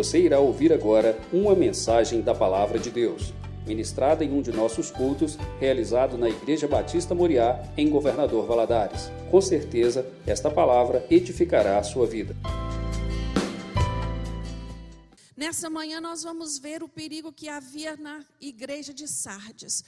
Você irá ouvir agora uma mensagem da Palavra de Deus, ministrada em um de nossos cultos, realizado na Igreja Batista Moriá, em Governador Valadares. Com certeza, esta palavra edificará a sua vida. Nessa manhã nós vamos ver o perigo que havia na igreja de Sardes.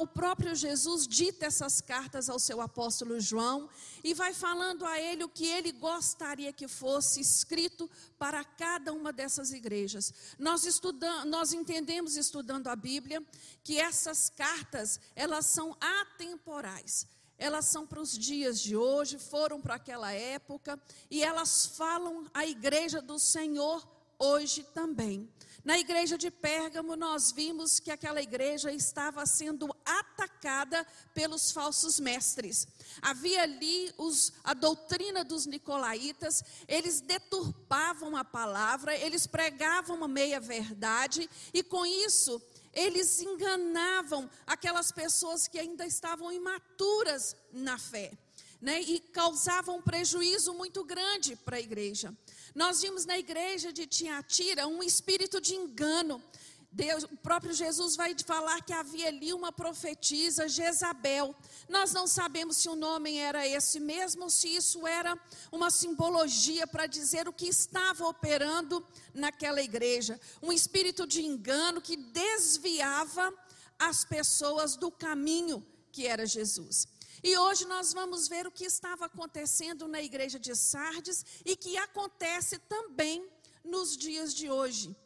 O próprio Jesus dita essas cartas ao seu apóstolo João e vai falando a ele o que ele gostaria que fosse escrito para cada uma dessas igrejas. Nós estudamos, nós entendemos estudando a Bíblia que essas cartas, elas são atemporais elas são para os dias de hoje, foram para aquela época, e elas falam à igreja do Senhor hoje também. Na igreja de Pérgamo, nós vimos que aquela igreja estava sendo atacada pelos falsos mestres. Havia ali os, a doutrina dos nicolaítas, eles deturpavam a palavra, eles pregavam uma meia-verdade, e com isso, eles enganavam aquelas pessoas que ainda estavam imaturas na fé. Né, e causavam um prejuízo muito grande para a igreja. Nós vimos na igreja de Tiatira um espírito de engano. Deus, o próprio Jesus vai falar que havia ali uma profetisa, Jezabel. Nós não sabemos se o nome era esse mesmo, se isso era uma simbologia para dizer o que estava operando naquela igreja. Um espírito de engano que desviava as pessoas do caminho que era Jesus. E hoje nós vamos ver o que estava acontecendo na igreja de Sardes e que acontece também nos dias de hoje.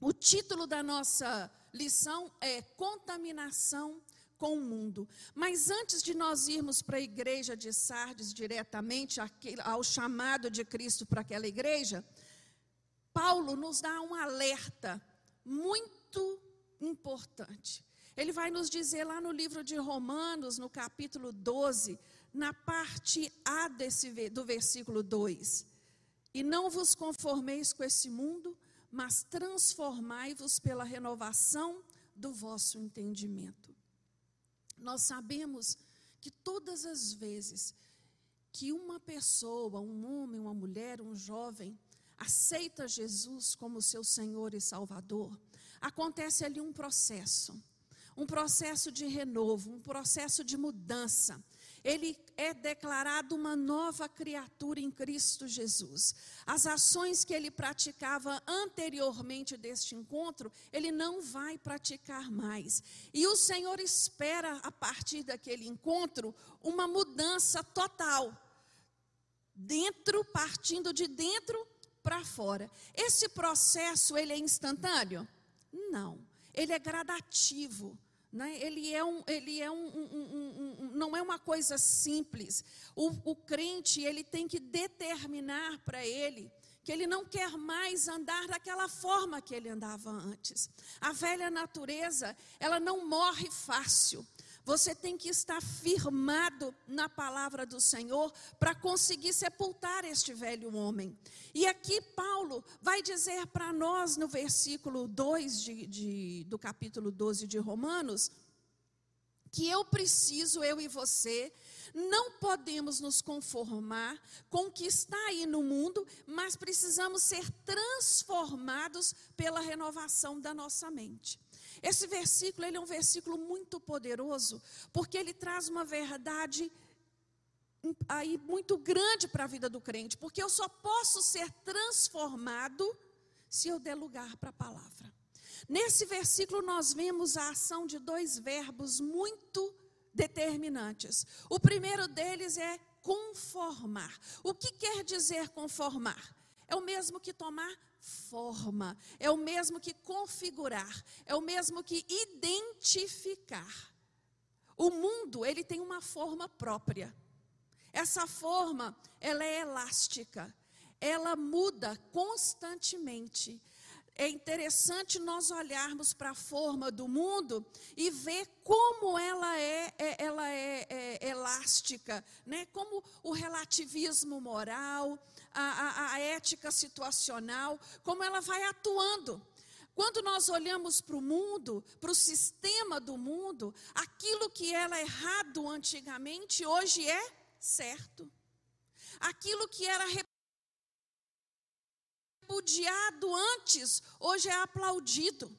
O título da nossa lição é Contaminação com o mundo. Mas antes de nós irmos para a igreja de Sardes diretamente, ao chamado de Cristo para aquela igreja, Paulo nos dá um alerta muito importante. Ele vai nos dizer lá no livro de Romanos, no capítulo 12, na parte A desse, do versículo 2: E não vos conformeis com esse mundo, mas transformai-vos pela renovação do vosso entendimento. Nós sabemos que todas as vezes que uma pessoa, um homem, uma mulher, um jovem, aceita Jesus como seu Senhor e Salvador, acontece ali um processo um processo de renovo, um processo de mudança. Ele é declarado uma nova criatura em Cristo Jesus. As ações que ele praticava anteriormente deste encontro, ele não vai praticar mais. E o Senhor espera, a partir daquele encontro, uma mudança total. Dentro, partindo de dentro para fora. Esse processo, ele é instantâneo? Não. Ele é gradativo. Né? Ele é, um, ele é um, um, um, não é uma coisa simples. O, o crente ele tem que determinar para ele que ele não quer mais andar daquela forma que ele andava antes. A velha natureza, ela não morre fácil. Você tem que estar firmado na palavra do Senhor para conseguir sepultar este velho homem. E aqui Paulo vai dizer para nós no versículo 2 de, de, do capítulo 12 de Romanos, que eu preciso, eu e você, não podemos nos conformar com o que está aí no mundo, mas precisamos ser transformados pela renovação da nossa mente. Esse versículo, ele é um versículo muito poderoso, porque ele traz uma verdade aí muito grande para a vida do crente, porque eu só posso ser transformado se eu der lugar para a palavra. Nesse versículo nós vemos a ação de dois verbos muito determinantes. O primeiro deles é conformar. O que quer dizer conformar? É o mesmo que tomar forma, é o mesmo que configurar, é o mesmo que identificar. O mundo, ele tem uma forma própria. Essa forma, ela é elástica. Ela muda constantemente. É interessante nós olharmos para a forma do mundo e ver como ela é, é ela é, é elástica, né? Como o relativismo moral, a, a, a ética situacional, como ela vai atuando. Quando nós olhamos para o mundo, para o sistema do mundo, aquilo que era errado antigamente, hoje é certo. Aquilo que era odiado antes, hoje é aplaudido.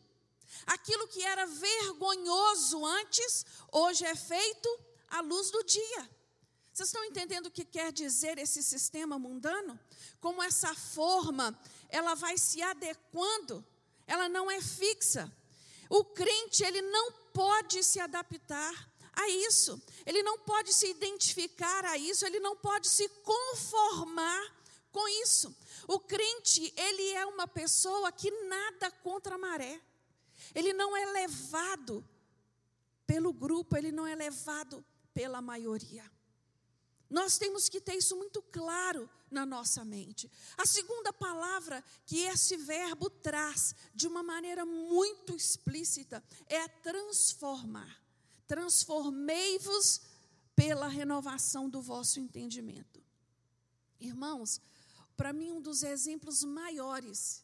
Aquilo que era vergonhoso antes, hoje é feito à luz do dia. Vocês estão entendendo o que quer dizer esse sistema mundano? Como essa forma, ela vai se adequando, ela não é fixa. O crente, ele não pode se adaptar a isso, ele não pode se identificar a isso, ele não pode se conformar com isso. O crente, ele é uma pessoa que nada contra a maré. Ele não é levado pelo grupo, ele não é levado pela maioria. Nós temos que ter isso muito claro na nossa mente. A segunda palavra que esse verbo traz de uma maneira muito explícita é transformar. Transformei-vos pela renovação do vosso entendimento. Irmãos, para mim, um dos exemplos maiores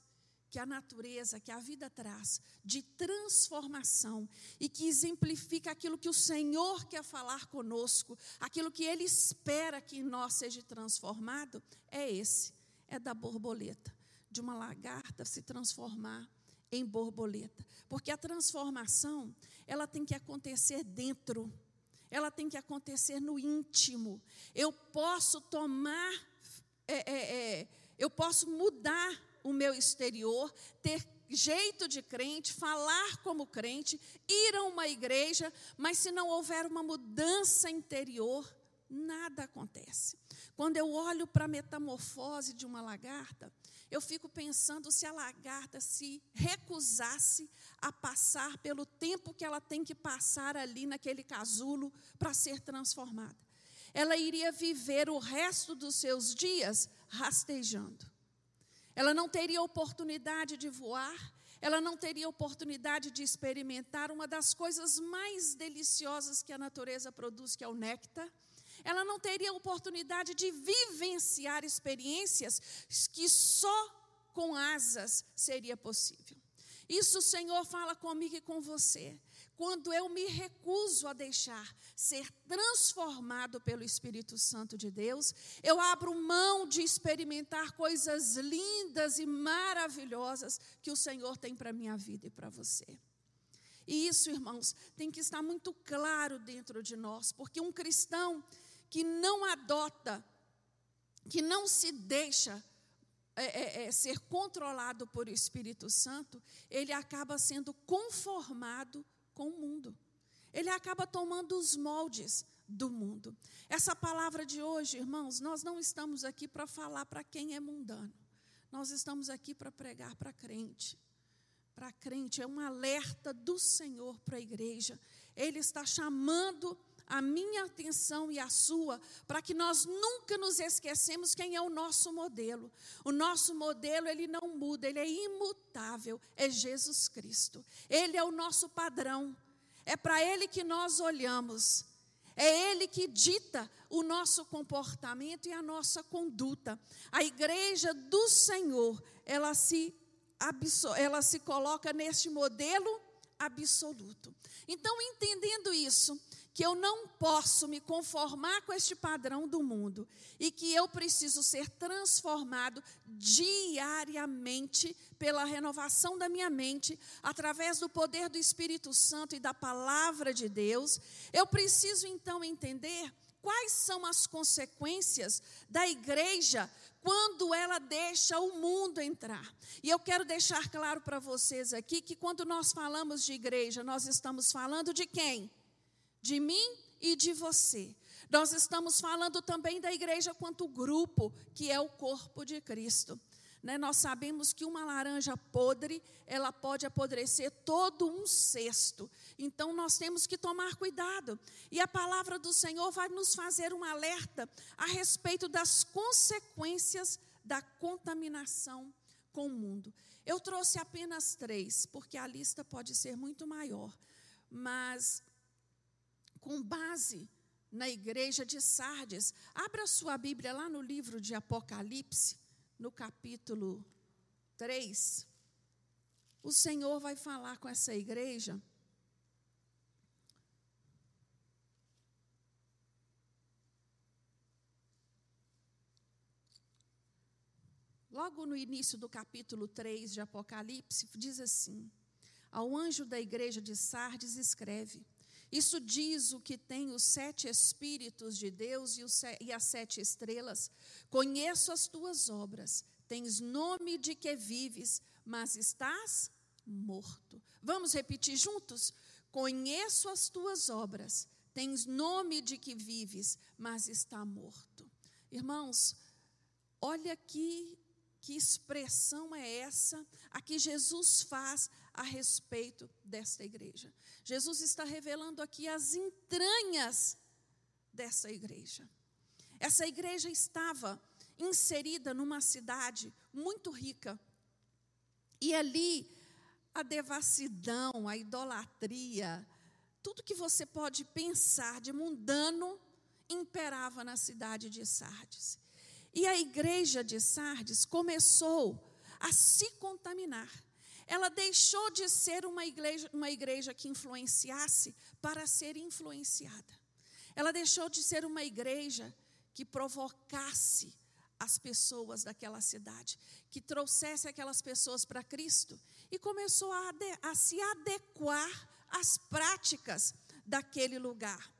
que a natureza, que a vida traz, de transformação e que exemplifica aquilo que o Senhor quer falar conosco, aquilo que Ele espera que em nós seja transformado, é esse: é da borboleta, de uma lagarta se transformar em borboleta. Porque a transformação, ela tem que acontecer dentro, ela tem que acontecer no íntimo. Eu posso tomar, é, é, é, eu posso mudar o meu exterior, ter jeito de crente, falar como crente, ir a uma igreja, mas se não houver uma mudança interior, nada acontece. Quando eu olho para a metamorfose de uma lagarta, eu fico pensando se a lagarta se recusasse a passar pelo tempo que ela tem que passar ali naquele casulo para ser transformada. Ela iria viver o resto dos seus dias rastejando. Ela não teria oportunidade de voar, ela não teria oportunidade de experimentar uma das coisas mais deliciosas que a natureza produz, que é o néctar. Ela não teria oportunidade de vivenciar experiências que só com asas seria possível. Isso o Senhor fala comigo e com você quando eu me recuso a deixar ser transformado pelo Espírito Santo de Deus, eu abro mão de experimentar coisas lindas e maravilhosas que o Senhor tem para a minha vida e para você. E isso, irmãos, tem que estar muito claro dentro de nós, porque um cristão que não adota, que não se deixa é, é, é, ser controlado por Espírito Santo, ele acaba sendo conformado com o mundo. Ele acaba tomando os moldes do mundo. Essa palavra de hoje, irmãos, nós não estamos aqui para falar para quem é mundano. Nós estamos aqui para pregar para crente. Para crente é um alerta do Senhor para a igreja. Ele está chamando a minha atenção e a sua, para que nós nunca nos esquecemos quem é o nosso modelo. O nosso modelo, ele não muda, ele é imutável, é Jesus Cristo. Ele é o nosso padrão. É para ele que nós olhamos. É ele que dita o nosso comportamento e a nossa conduta. A igreja do Senhor, ela se ela se coloca neste modelo absoluto. Então, entendendo isso, que eu não posso me conformar com este padrão do mundo e que eu preciso ser transformado diariamente pela renovação da minha mente, através do poder do Espírito Santo e da palavra de Deus, eu preciso então entender quais são as consequências da igreja quando ela deixa o mundo entrar. E eu quero deixar claro para vocês aqui que quando nós falamos de igreja, nós estamos falando de quem? De mim e de você. Nós estamos falando também da igreja quanto grupo, que é o corpo de Cristo. Né? Nós sabemos que uma laranja podre, ela pode apodrecer todo um cesto. Então nós temos que tomar cuidado. E a palavra do Senhor vai nos fazer um alerta a respeito das consequências da contaminação com o mundo. Eu trouxe apenas três, porque a lista pode ser muito maior. Mas com base na igreja de Sardes. Abra sua Bíblia lá no livro de Apocalipse, no capítulo 3. O Senhor vai falar com essa igreja. logo no início do capítulo 3 de Apocalipse, diz assim: Ao anjo da igreja de Sardes escreve: Isso diz o que tem os sete Espíritos de Deus e, as sete estrelas. Conheço as tuas obras, tens nome de que vives, mas estás morto. Vamos repetir juntos? Conheço as tuas obras, tens nome de que vives, mas está morto. Irmãos, olha aqui que expressão é essa a que Jesus faz a respeito desta igreja. Jesus está revelando aqui as entranhas dessa igreja. Essa igreja estava inserida numa cidade muito rica. E ali a devassidão, a idolatria, tudo que você pode pensar de mundano imperava na cidade de Sardes. E a igreja de Sardes começou a se contaminar. Ela deixou de ser uma igreja, uma igreja que influenciasse para ser influenciada. Ela deixou de ser uma igreja que provocasse as pessoas daquela cidade, que trouxesse aquelas pessoas para Cristo e começou a, a se adequar às práticas daquele lugar.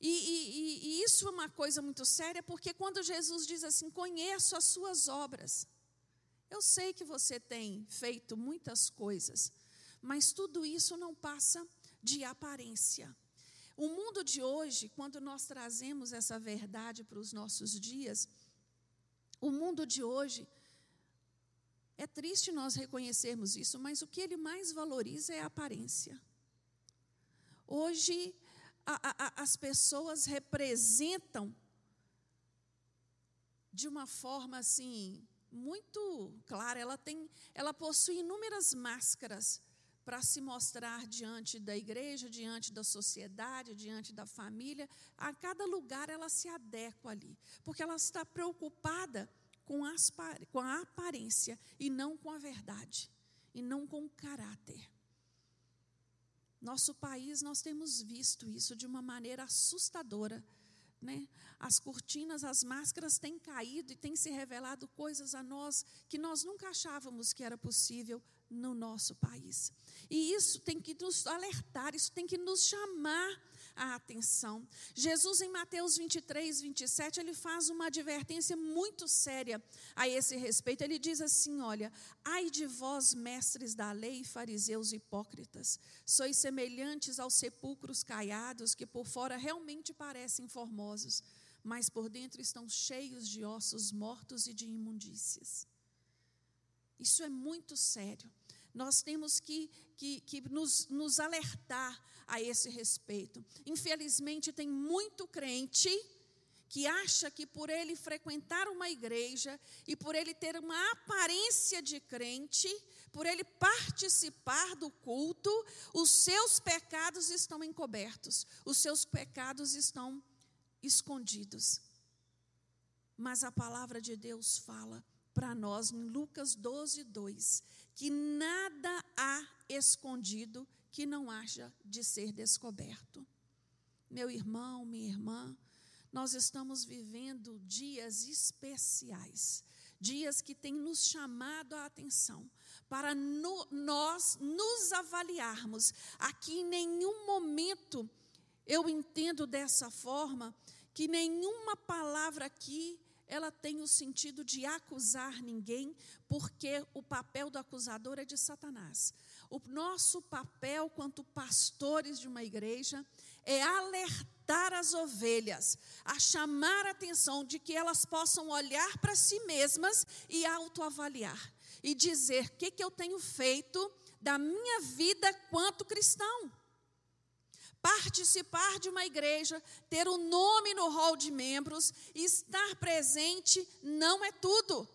E, e, e, isso é uma coisa muito séria, porque quando Jesus diz assim: Conheço as suas obras, eu sei que você tem feito muitas coisas, mas tudo isso não passa de aparência. O mundo de hoje, quando nós trazemos essa verdade para os nossos dias, o mundo de hoje, é triste nós reconhecermos isso, mas o que ele mais valoriza é a aparência. Hoje, a, a, as pessoas representam de uma forma assim muito clara. Ela tem, ela possui inúmeras máscaras para se mostrar diante da igreja, diante da sociedade, diante da família. A cada lugar ela se adequa ali, porque ela está preocupada com, as, com a aparência e não com a verdade, e não com o caráter. Nosso país, nós temos visto isso de uma maneira assustadora. Né? As cortinas, as máscaras têm caído e têm se revelado coisas a nós que nós nunca achávamos que era possível no nosso país. E isso tem que nos alertar, isso tem que nos chamar a atenção. Jesus, em Mateus 23, 27, ele faz uma advertência muito séria a esse respeito. Ele diz assim: Olha, ai de vós, mestres da lei, fariseus hipócritas, sois semelhantes aos sepulcros caiados, que por fora realmente parecem formosos, mas por dentro estão cheios de ossos mortos e de imundícias. Isso é muito sério. Nós temos que, que, que nos, nos alertar a esse respeito. Infelizmente, tem muito crente que acha que por ele frequentar uma igreja e por ele ter uma aparência de crente, por ele participar do culto, os seus pecados estão encobertos, os seus pecados estão escondidos. Mas a palavra de Deus fala para nós em Lucas 12, 2, que nada há escondido que não haja de ser descoberto. Meu irmão, minha irmã, nós estamos vivendo dias especiais, dias que têm nos chamado a atenção para no, nós nos avaliarmos. Aqui em nenhum momento eu entendo dessa forma que nenhuma palavra aqui ela tem o sentido de acusar ninguém, porque o papel do acusador é de Satanás. O nosso papel, quanto pastores de uma igreja, é alertar as ovelhas, a chamar a atenção de que elas possam olhar para si mesmas e autoavaliar e dizer: o que, que eu tenho feito da minha vida quanto cristão? Participar de uma igreja, ter o um nome no hall de membros, estar presente não é tudo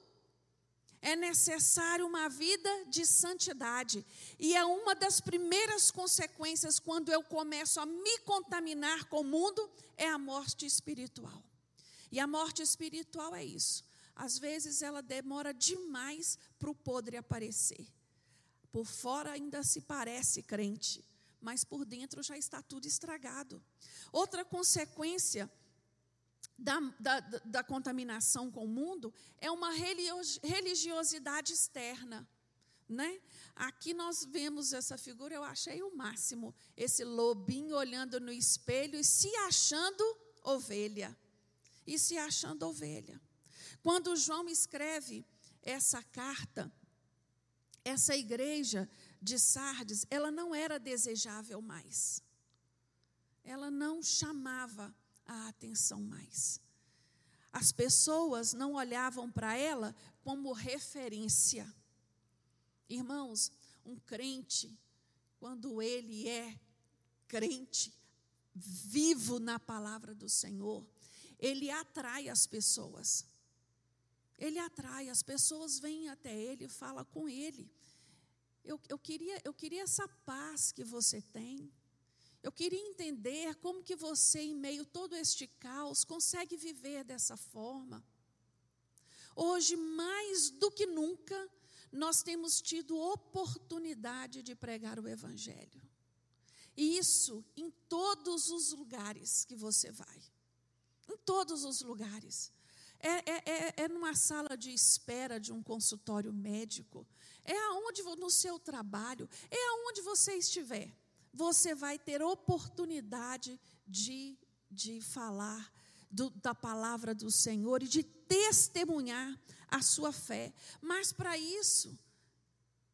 é necessário uma vida de santidade. E é uma das primeiras consequências quando eu começo a me contaminar com o mundo é a morte espiritual. E a morte espiritual é isso. Às vezes ela demora demais para o podre aparecer. Por fora ainda se parece crente, mas por dentro já está tudo estragado. Outra consequência da, da, da contaminação com o mundo é uma religiosidade externa. Né? Aqui nós vemos essa figura, eu achei o máximo. Esse lobinho olhando no espelho e se achando ovelha. E se achando ovelha. Quando João escreve essa carta, essa igreja de Sardes, ela não era desejável mais. Ela não chamava a atenção mais. As pessoas não olhavam para ela como referência. Irmãos, um crente, quando ele é crente, vivo na palavra do Senhor, ele atrai as pessoas. Ele atrai, as pessoas vêm até ele e falam com ele. Eu, eu, queria, eu queria essa paz que você tem. Eu queria entender como que você, em meio a todo este caos, consegue viver dessa forma. Hoje, mais do que nunca, nós temos tido oportunidade de pregar o Evangelho. E isso em todos os lugares que você vai. Em todos os lugares. É, é, é, é numa sala de espera de um consultório médico. É aonde, no seu trabalho. É aonde você estiver você vai ter oportunidade de, de falar do, da palavra do Senhor e de testemunhar a sua fé. Mas para isso,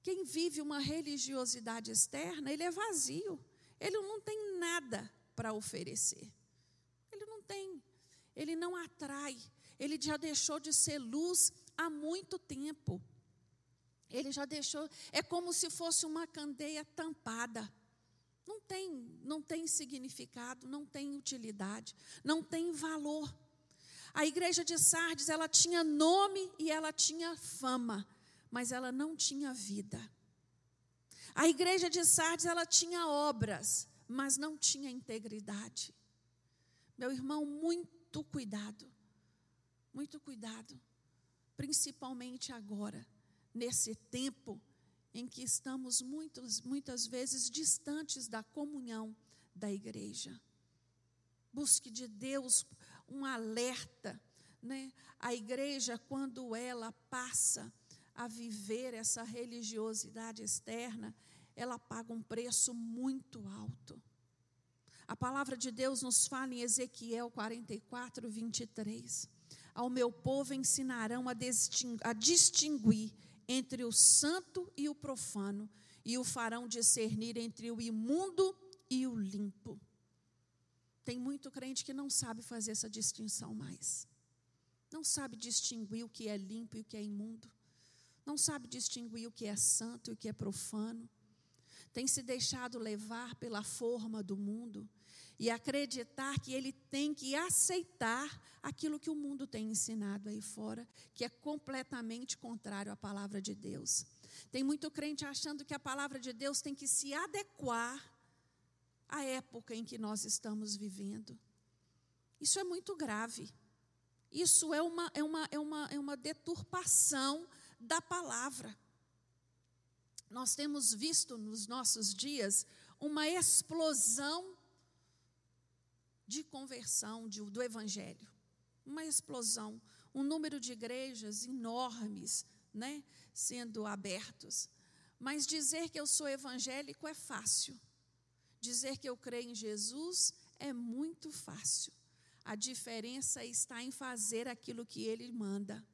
quem vive uma religiosidade externa, ele é vazio. Ele não tem nada para oferecer. Ele não tem. Ele não atrai. Ele já deixou de ser luz há muito tempo. Ele já deixou. É como se fosse uma candeia tampada não tem, não tem significado, não tem utilidade, não tem valor. A igreja de Sardes, ela tinha nome e ela tinha fama, mas ela não tinha vida. A igreja de Sardes, ela tinha obras, mas não tinha integridade. Meu irmão, muito cuidado, muito cuidado, principalmente agora, nesse tempo em que estamos muitos, muitas vezes distantes da comunhão da igreja. Busque de Deus um alerta. Né? A igreja, quando ela passa a viver essa religiosidade externa, ela paga um preço muito alto. A palavra de Deus nos fala em Ezequiel 44, 23. Ao meu povo ensinarão a, a distinguir entre o santo e o profano, e o farão discernir entre o imundo e o limpo. Tem muito crente que não sabe fazer essa distinção mais. Não sabe distinguir o que é limpo e o que é imundo. Não sabe distinguir o que é santo e o que é profano. Tem se deixado levar pela forma do mundo e acreditar que ele tem que aceitar aquilo que o mundo tem ensinado aí fora, que é completamente contrário à palavra de Deus. Tem muito crente achando que a palavra de Deus tem que se adequar à época em que nós estamos vivendo. Isso é muito grave. Isso é uma, é uma, é uma, é uma deturpação da palavra. Nós temos visto nos nossos dias uma explosão de conversão de, do Evangelho. Uma explosão, um número de igrejas enormes né, sendo abertos. Mas dizer que eu sou evangélico é fácil. Dizer que eu creio em Jesus é muito fácil. A diferença está em fazer aquilo que Ele manda.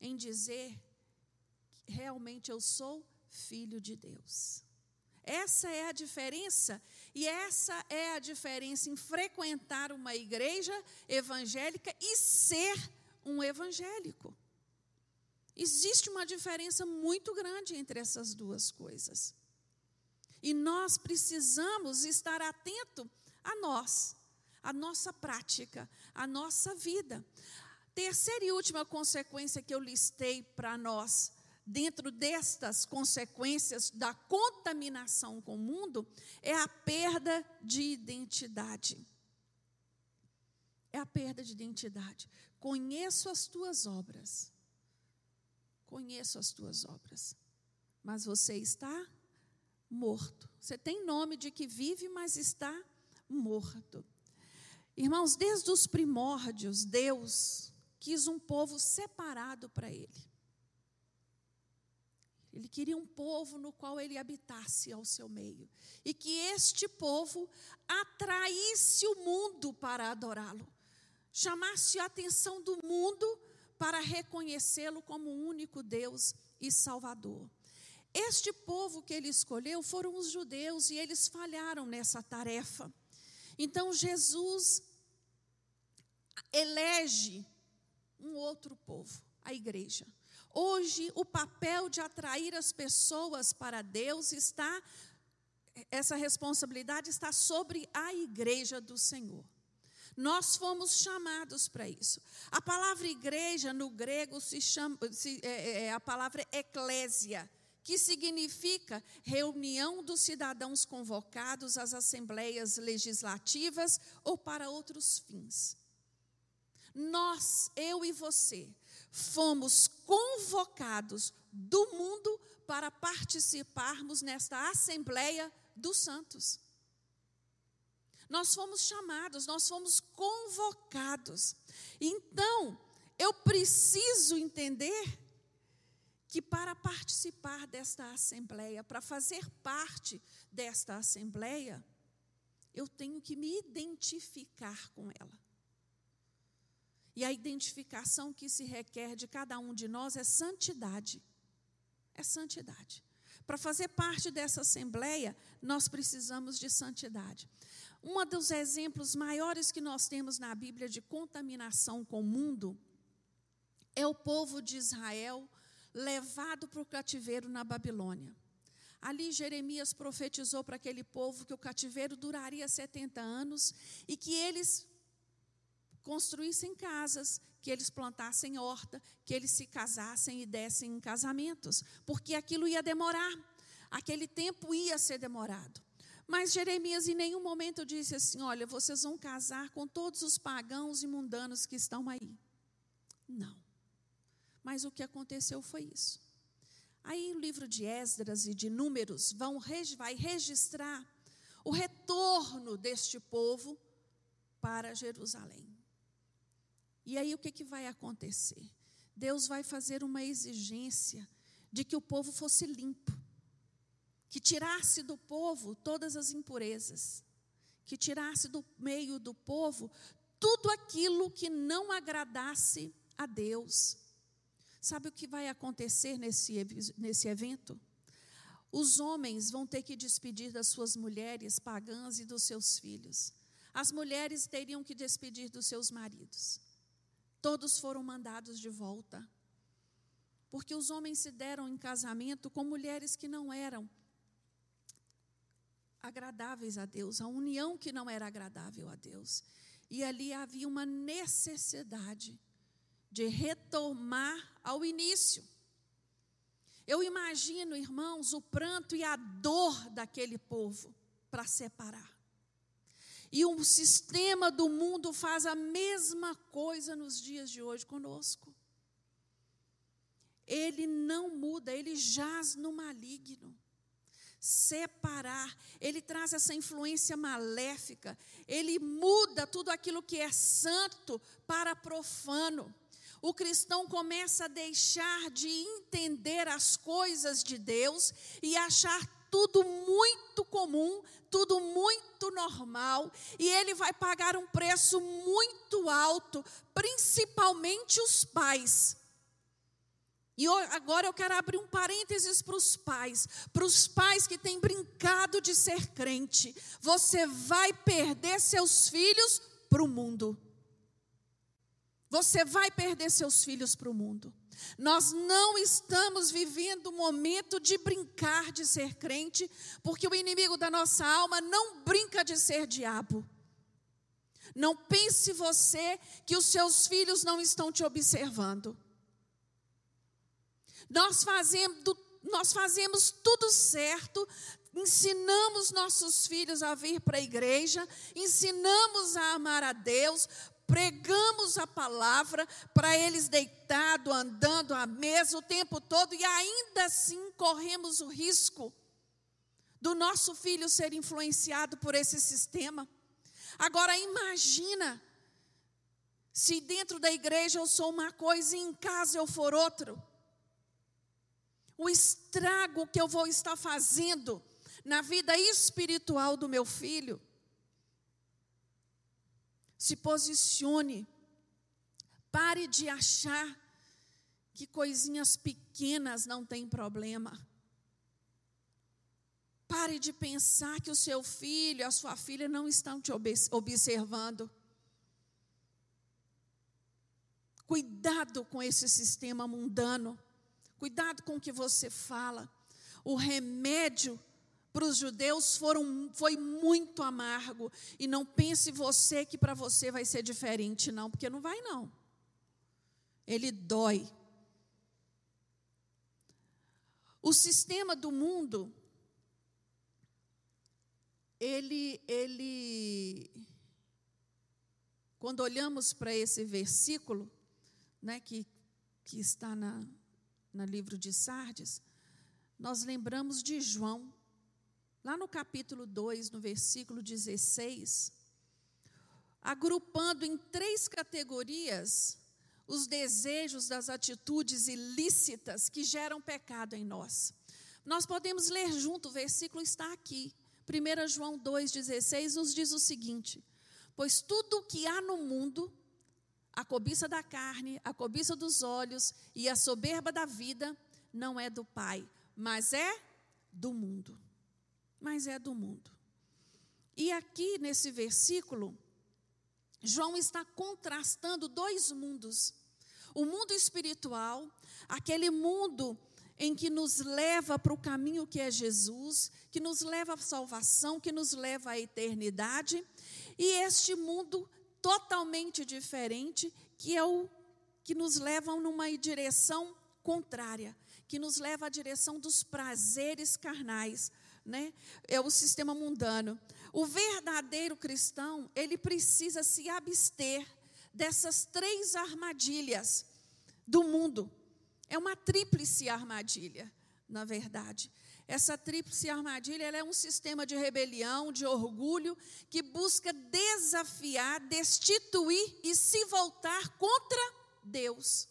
Em dizer realmente eu sou filho de Deus. Essa é a diferença, e essa é a diferença em frequentar uma igreja evangélica e ser um evangélico. Existe uma diferença muito grande entre essas duas coisas. E nós precisamos estar atento a nós, a nossa prática, a nossa vida. Terceira e última consequência que eu listei para nós dentro destas consequências da contaminação com o mundo, é a perda de identidade. É a perda de identidade. Conheço as tuas obras. Conheço as tuas obras. Mas você está morto. Você tem nome de que vive, mas está morto. Irmãos, desde os primórdios, Deus quis um povo separado para Ele. Ele queria um povo no qual ele habitasse ao seu meio. E que este povo atraísse o mundo para adorá-lo. Chamasse a atenção do mundo para reconhecê-lo como o único Deus e Salvador. Este povo que ele escolheu foram os judeus e eles falharam nessa tarefa. Então Jesus elege um outro povo, a igreja. Hoje, o papel de atrair as pessoas para Deus está, essa responsabilidade está sobre a igreja do Senhor. Nós fomos chamados para isso. A palavra igreja no grego se chama, se, é, é, é a palavra eclésia, que significa reunião dos cidadãos convocados às assembleias legislativas ou para outros fins. Nós, eu e você, fomos convocados do mundo para participarmos nesta Assembleia dos Santos. Nós fomos chamados, nós fomos convocados. Então, eu preciso entender que para participar desta assembleia, para fazer parte desta assembleia, eu tenho que me identificar com ela. E a identificação que se requer de cada um de nós é santidade. É santidade. Para fazer parte dessa assembleia, nós precisamos de santidade. Um dos exemplos maiores que nós temos na Bíblia de contaminação com o mundo é o povo de Israel levado para o cativeiro na Babilônia. Ali Jeremias profetizou para aquele povo que o cativeiro duraria 70 anos e que eles construíssem casas, que eles plantassem horta, que eles se casassem e dessem em casamentos, porque aquilo ia demorar, aquele tempo ia ser demorado. Mas Jeremias em nenhum momento disse assim: Olha, vocês vão casar com todos os pagãos e mundanos que estão aí. Não. Mas o que aconteceu foi isso. Aí o livro de Esdras e de Números vão, vai registrar o retorno deste povo para Jerusalém. E aí o que, que vai acontecer? Deus vai fazer uma exigência de que o povo fosse limpo, que tirasse do povo todas as impurezas, que tirasse do meio do povo tudo aquilo que não agradasse a Deus. Sabe o que vai acontecer nesse, nesse evento? Os homens vão ter que despedir das suas mulheres pagãs e dos seus filhos. As mulheres teriam que despedir dos seus maridos. Todos foram mandados de volta. Porque os homens se deram em casamento com mulheres que não eram agradáveis a Deus, a união que não era agradável a Deus. E ali havia uma necessidade de retomar ao início. Eu imagino, irmãos, o pranto e a dor daquele povo para separar. E o sistema do mundo faz a mesma coisa nos dias de hoje conosco. Ele não muda, ele jaz no maligno. Separar, ele traz essa influência maléfica, ele muda tudo aquilo que é santo para profano. O cristão começa a deixar de entender as coisas de Deus e achar tudo muito comum, tudo muito normal, e ele vai pagar um preço muito alto, principalmente os pais. E agora eu quero abrir um parênteses para os pais, para os pais que têm brincado de ser crente. Você vai perder seus filhos para o mundo. Você vai perder seus filhos para o mundo. Nós não estamos vivendo o momento de brincar de ser crente, porque o inimigo da nossa alma não brinca de ser diabo. Não pense você que os seus filhos não estão te observando. Nós fazemos, nós fazemos tudo certo, ensinamos nossos filhos a vir para a igreja, ensinamos a amar a Deus, pregamos a palavra para eles deitado, andando à mesa o tempo todo e ainda assim corremos o risco do nosso filho ser influenciado por esse sistema. Agora imagina se dentro da igreja eu sou uma coisa e em casa eu for outro. O estrago que eu vou estar fazendo na vida espiritual do meu filho. Se posicione. Pare de achar que coisinhas pequenas não tem problema. Pare de pensar que o seu filho, a sua filha não estão te observando. Cuidado com esse sistema mundano. Cuidado com o que você fala. O remédio para os judeus foram, foi muito amargo. E não pense você que para você vai ser diferente, não, porque não vai, não. Ele dói. O sistema do mundo, ele, ele, quando olhamos para esse versículo, né, que, que está na, no livro de Sardes, nós lembramos de João, lá no capítulo 2, no versículo 16, agrupando em três categorias os desejos das atitudes ilícitas que geram pecado em nós. Nós podemos ler junto, o versículo está aqui. 1 João 2,16 nos diz o seguinte: Pois tudo o que há no mundo, a cobiça da carne, a cobiça dos olhos e a soberba da vida não é do Pai, mas é do mundo. Mas é do mundo. E aqui nesse versículo, João está contrastando dois mundos. O mundo espiritual, aquele mundo em que nos leva para o caminho que é Jesus, que nos leva à salvação, que nos leva à eternidade, e este mundo totalmente diferente, que é o que nos leva numa direção contrária, que nos leva à direção dos prazeres carnais, né? É o sistema mundano. O verdadeiro cristão, ele precisa se abster dessas três armadilhas do mundo. É uma tríplice armadilha, na verdade. Essa tríplice armadilha é um sistema de rebelião, de orgulho, que busca desafiar, destituir e se voltar contra Deus.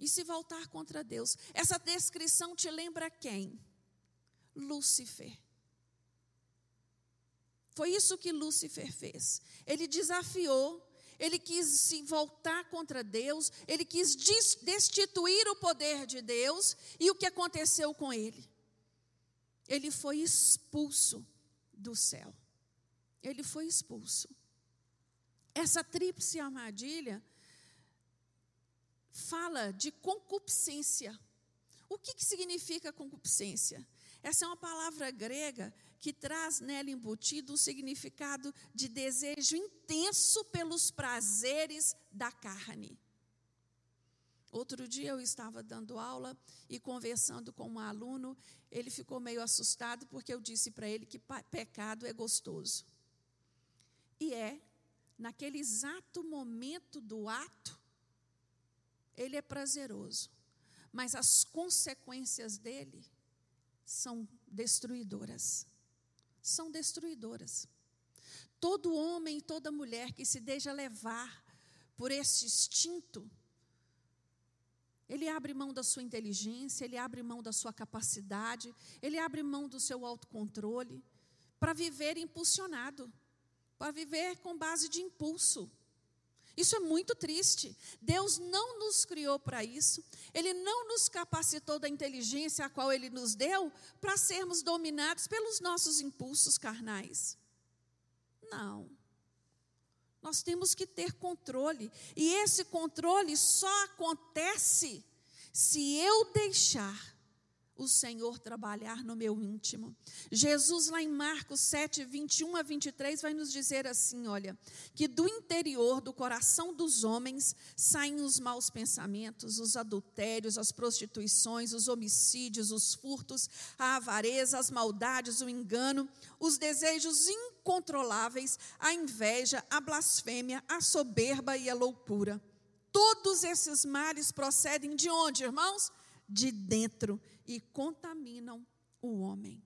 E se voltar contra Deus. Essa descrição te lembra quem? Lúcifer. Foi isso que Lúcifer fez. Ele desafiou ele quis se voltar contra Deus, ele quis destituir o poder de Deus, e o que aconteceu com ele? Ele foi expulso do céu. Ele foi expulso. Essa tríplice armadilha fala de concupiscência. O que, que significa concupiscência? Essa é uma palavra grega que traz nela embutido o significado de desejo intenso pelos prazeres da carne. Outro dia eu estava dando aula e conversando com um aluno, ele ficou meio assustado porque eu disse para ele que pecado é gostoso. E é, naquele exato momento do ato, ele é prazeroso, mas as consequências dele são destruidoras são destruidoras. Todo homem e toda mulher que se deixa levar por esse instinto, ele abre mão da sua inteligência, ele abre mão da sua capacidade, ele abre mão do seu autocontrole para viver impulsionado, para viver com base de impulso. Isso é muito triste. Deus não nos criou para isso. Ele não nos capacitou da inteligência a qual Ele nos deu para sermos dominados pelos nossos impulsos carnais. Não. Nós temos que ter controle. E esse controle só acontece se eu deixar o Senhor trabalhar no meu íntimo. Jesus, lá em Marcos 7, 21 a 23, vai nos dizer assim: olha, que do interior do coração dos homens saem os maus pensamentos, os adultérios, as prostituições, os homicídios, os furtos, a avareza, as maldades, o engano, os desejos incontroláveis, a inveja, a blasfêmia, a soberba e a loucura. Todos esses males procedem de onde, irmãos? De dentro e contaminam o homem.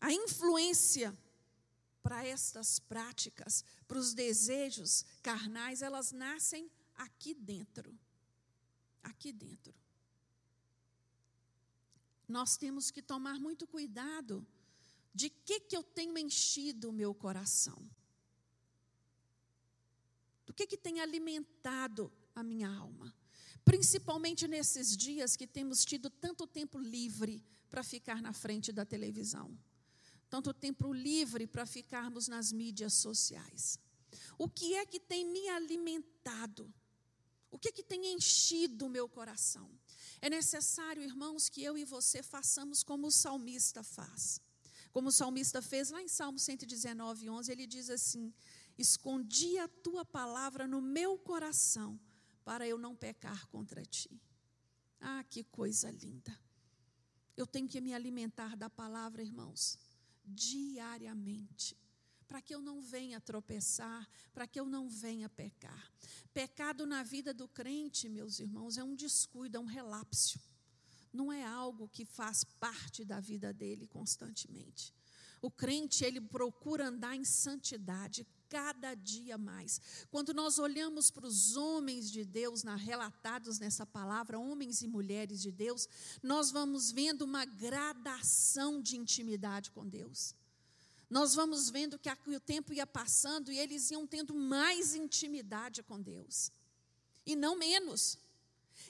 A influência para estas práticas, para os desejos carnais, elas nascem aqui dentro. Aqui dentro. Nós temos que tomar muito cuidado de que que eu tenho enchido o meu coração. Do que que tem alimentado a minha alma? Principalmente nesses dias que temos tido tanto tempo livre para ficar na frente da televisão, tanto tempo livre para ficarmos nas mídias sociais. O que é que tem me alimentado? O que é que tem enchido o meu coração? É necessário, irmãos, que eu e você façamos como o salmista faz. Como o salmista fez lá em Salmo 119, 11, ele diz assim: Escondi a tua palavra no meu coração para eu não pecar contra ti. Ah, que coisa linda. Eu tenho que me alimentar da palavra, irmãos, diariamente, para que eu não venha tropeçar, para que eu não venha pecar. Pecado na vida do crente, meus irmãos, é um descuido, é um relapso. Não é algo que faz parte da vida dele constantemente. O crente, ele procura andar em santidade, cada dia mais. Quando nós olhamos para os homens de Deus, na, relatados nessa palavra, homens e mulheres de Deus, nós vamos vendo uma gradação de intimidade com Deus. Nós vamos vendo que o tempo ia passando e eles iam tendo mais intimidade com Deus, e não menos.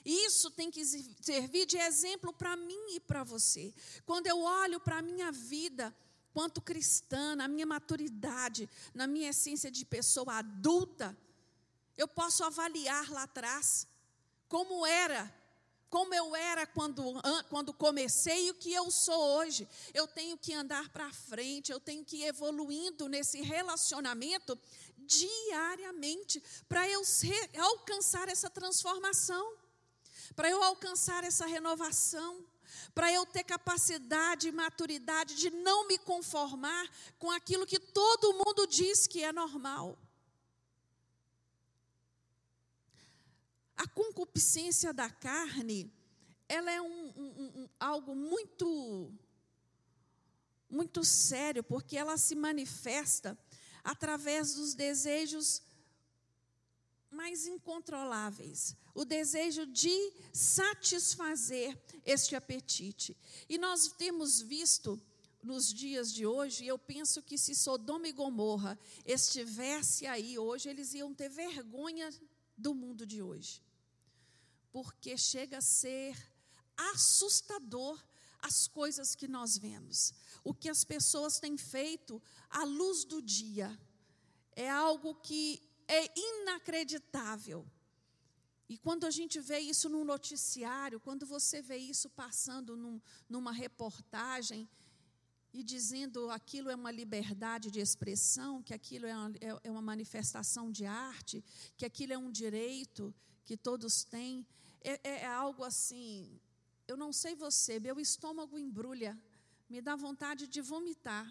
Isso tem que servir de exemplo para mim e para você. Quando eu olho para a minha vida, quanto cristã, na minha maturidade, na minha essência de pessoa adulta, eu posso avaliar lá atrás como era, como eu era quando, quando comecei e o que eu sou hoje. Eu tenho que andar para frente, eu tenho que ir evoluindo nesse relacionamento diariamente para eu alcançar essa transformação, para eu alcançar essa renovação para eu ter capacidade e maturidade de não me conformar com aquilo que todo mundo diz que é normal. A concupiscência da carne, ela é um, um, um, algo muito, muito sério, porque ela se manifesta através dos desejos mais incontroláveis, o desejo de satisfazer este apetite. E nós temos visto nos dias de hoje, eu penso que se Sodoma e Gomorra estivesse aí hoje, eles iam ter vergonha do mundo de hoje. Porque chega a ser assustador as coisas que nós vemos. O que as pessoas têm feito à luz do dia é algo que é inacreditável. E quando a gente vê isso num noticiário, quando você vê isso passando num, numa reportagem e dizendo aquilo é uma liberdade de expressão, que aquilo é uma, é, é uma manifestação de arte, que aquilo é um direito que todos têm, é, é, é algo assim. Eu não sei você, meu estômago embrulha, me dá vontade de vomitar.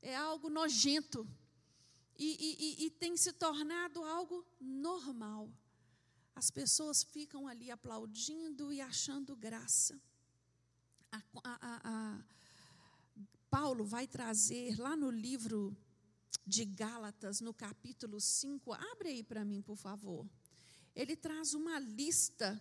É algo nojento e, e, e tem se tornado algo normal. As pessoas ficam ali aplaudindo e achando graça. A, a, a, Paulo vai trazer lá no livro de Gálatas, no capítulo 5, abre aí para mim, por favor. Ele traz uma lista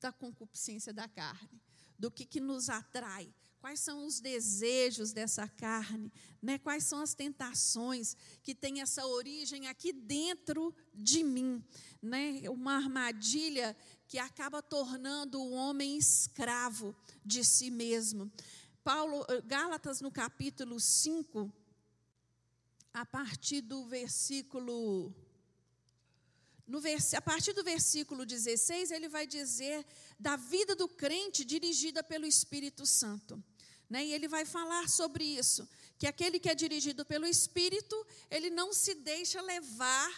da concupiscência da carne, do que, que nos atrai, quais são os desejos dessa carne, né? quais são as tentações que têm essa origem aqui dentro de mim. Né? Uma armadilha que acaba tornando o homem escravo de si mesmo. Paulo, eh, Gálatas no capítulo 5, a partir do versículo no vers, a partir do versículo 16, ele vai dizer da vida do crente dirigida pelo Espírito Santo. Né? E ele vai falar sobre isso, que aquele que é dirigido pelo Espírito, ele não se deixa levar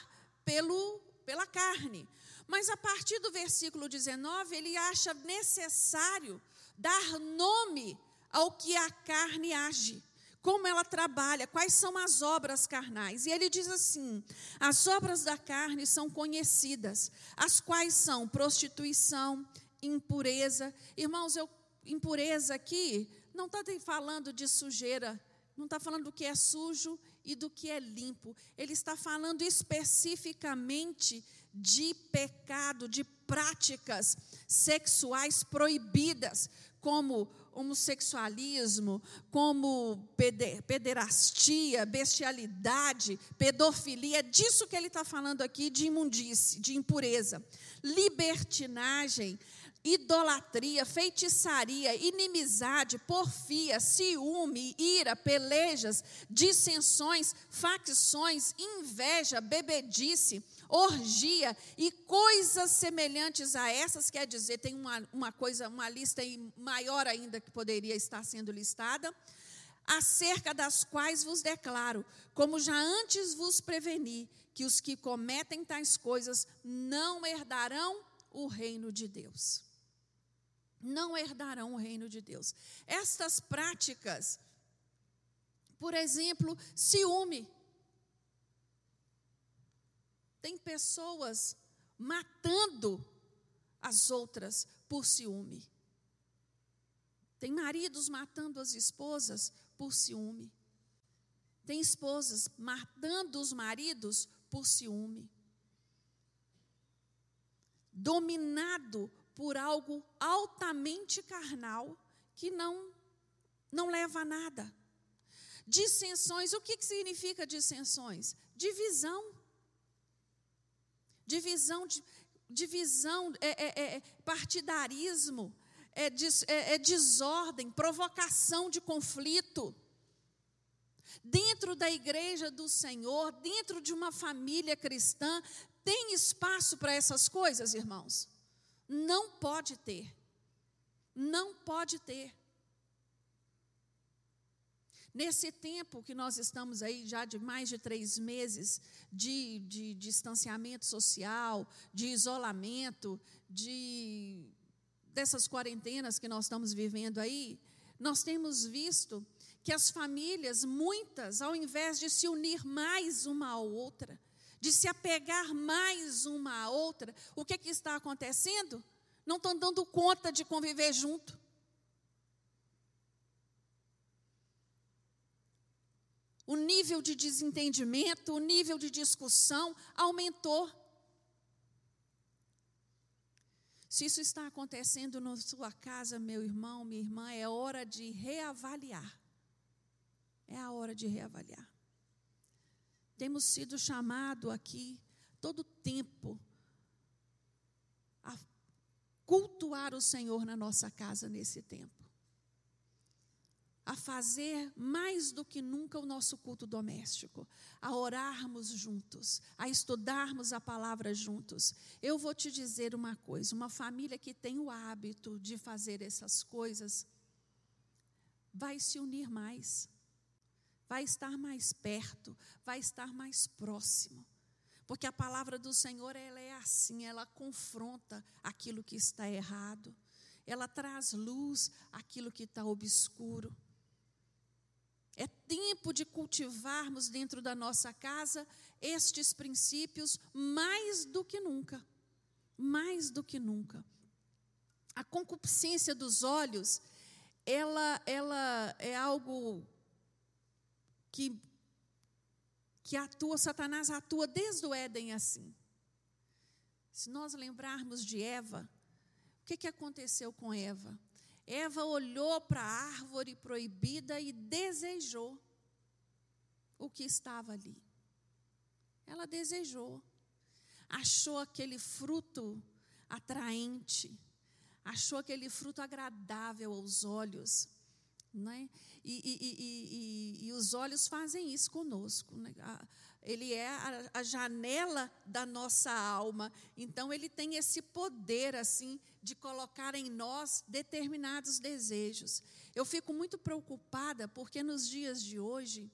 pelo, pela carne. Mas a partir do versículo 19, ele acha necessário dar nome ao que a carne age, como ela trabalha, quais são as obras carnais. E ele diz assim: as obras da carne são conhecidas, as quais são prostituição, impureza. Irmãos, eu, impureza aqui não está falando de sujeira, não está falando do que é sujo e do que é limpo. Ele está falando especificamente de pecado, de práticas sexuais proibidas, como homossexualismo, como pederastia, bestialidade, pedofilia, é disso que ele está falando aqui, de imundície, de impureza. Libertinagem, idolatria, feitiçaria, inimizade, porfia, ciúme, ira, pelejas, dissensões, facções, inveja, bebedice, orgia e coisas semelhantes a essas, quer dizer, tem uma, uma coisa, uma lista maior ainda que poderia estar sendo listada, acerca das quais vos declaro, como já antes vos preveni, que os que cometem tais coisas não herdarão o reino de Deus. Não herdarão o reino de Deus. Estas práticas, por exemplo, ciúme, tem pessoas matando as outras por ciúme. Tem maridos matando as esposas por ciúme. Tem esposas matando os maridos por ciúme. Dominado por algo altamente carnal que não não leva a nada. Dissensões, o que, que significa dissensões? Divisão divisão, divisão é, é, é partidarismo, é, des, é, é desordem, provocação de conflito. Dentro da igreja do Senhor, dentro de uma família cristã, tem espaço para essas coisas, irmãos? Não pode ter. Não pode ter. Nesse tempo que nós estamos aí, já de mais de três meses de, de, de distanciamento social, de isolamento, de dessas quarentenas que nós estamos vivendo aí, nós temos visto que as famílias, muitas, ao invés de se unir mais uma à outra, de se apegar mais uma à outra, o que, que está acontecendo? Não estão dando conta de conviver junto. O nível de desentendimento, o nível de discussão aumentou. Se isso está acontecendo na sua casa, meu irmão, minha irmã, é hora de reavaliar. É a hora de reavaliar. Temos sido chamados aqui todo tempo a cultuar o Senhor na nossa casa nesse tempo a fazer mais do que nunca o nosso culto doméstico, a orarmos juntos, a estudarmos a palavra juntos. Eu vou te dizer uma coisa: uma família que tem o hábito de fazer essas coisas, vai se unir mais, vai estar mais perto, vai estar mais próximo. Porque a palavra do Senhor, ela é assim, ela confronta aquilo que está errado, ela traz luz àquilo que está obscuro. É tempo de cultivarmos dentro da nossa casa estes princípios mais do que nunca. Mais do que nunca. A concupiscência dos olhos, ela, ela é algo que, que atua, Satanás atua desde o Éden assim. Se nós lembrarmos de Eva, o que, que aconteceu com Eva? Eva olhou para a árvore proibida e desejou o que estava ali. Ela desejou, achou aquele fruto atraente, achou aquele fruto agradável aos olhos. Né? E, e, e, e, os olhos fazem isso conosco. Né? Ele é a, a, janela da nossa alma. Então, ele tem esse poder, assim, de colocar em nós determinados desejos. Eu fico muito preocupada porque nos dias de hoje,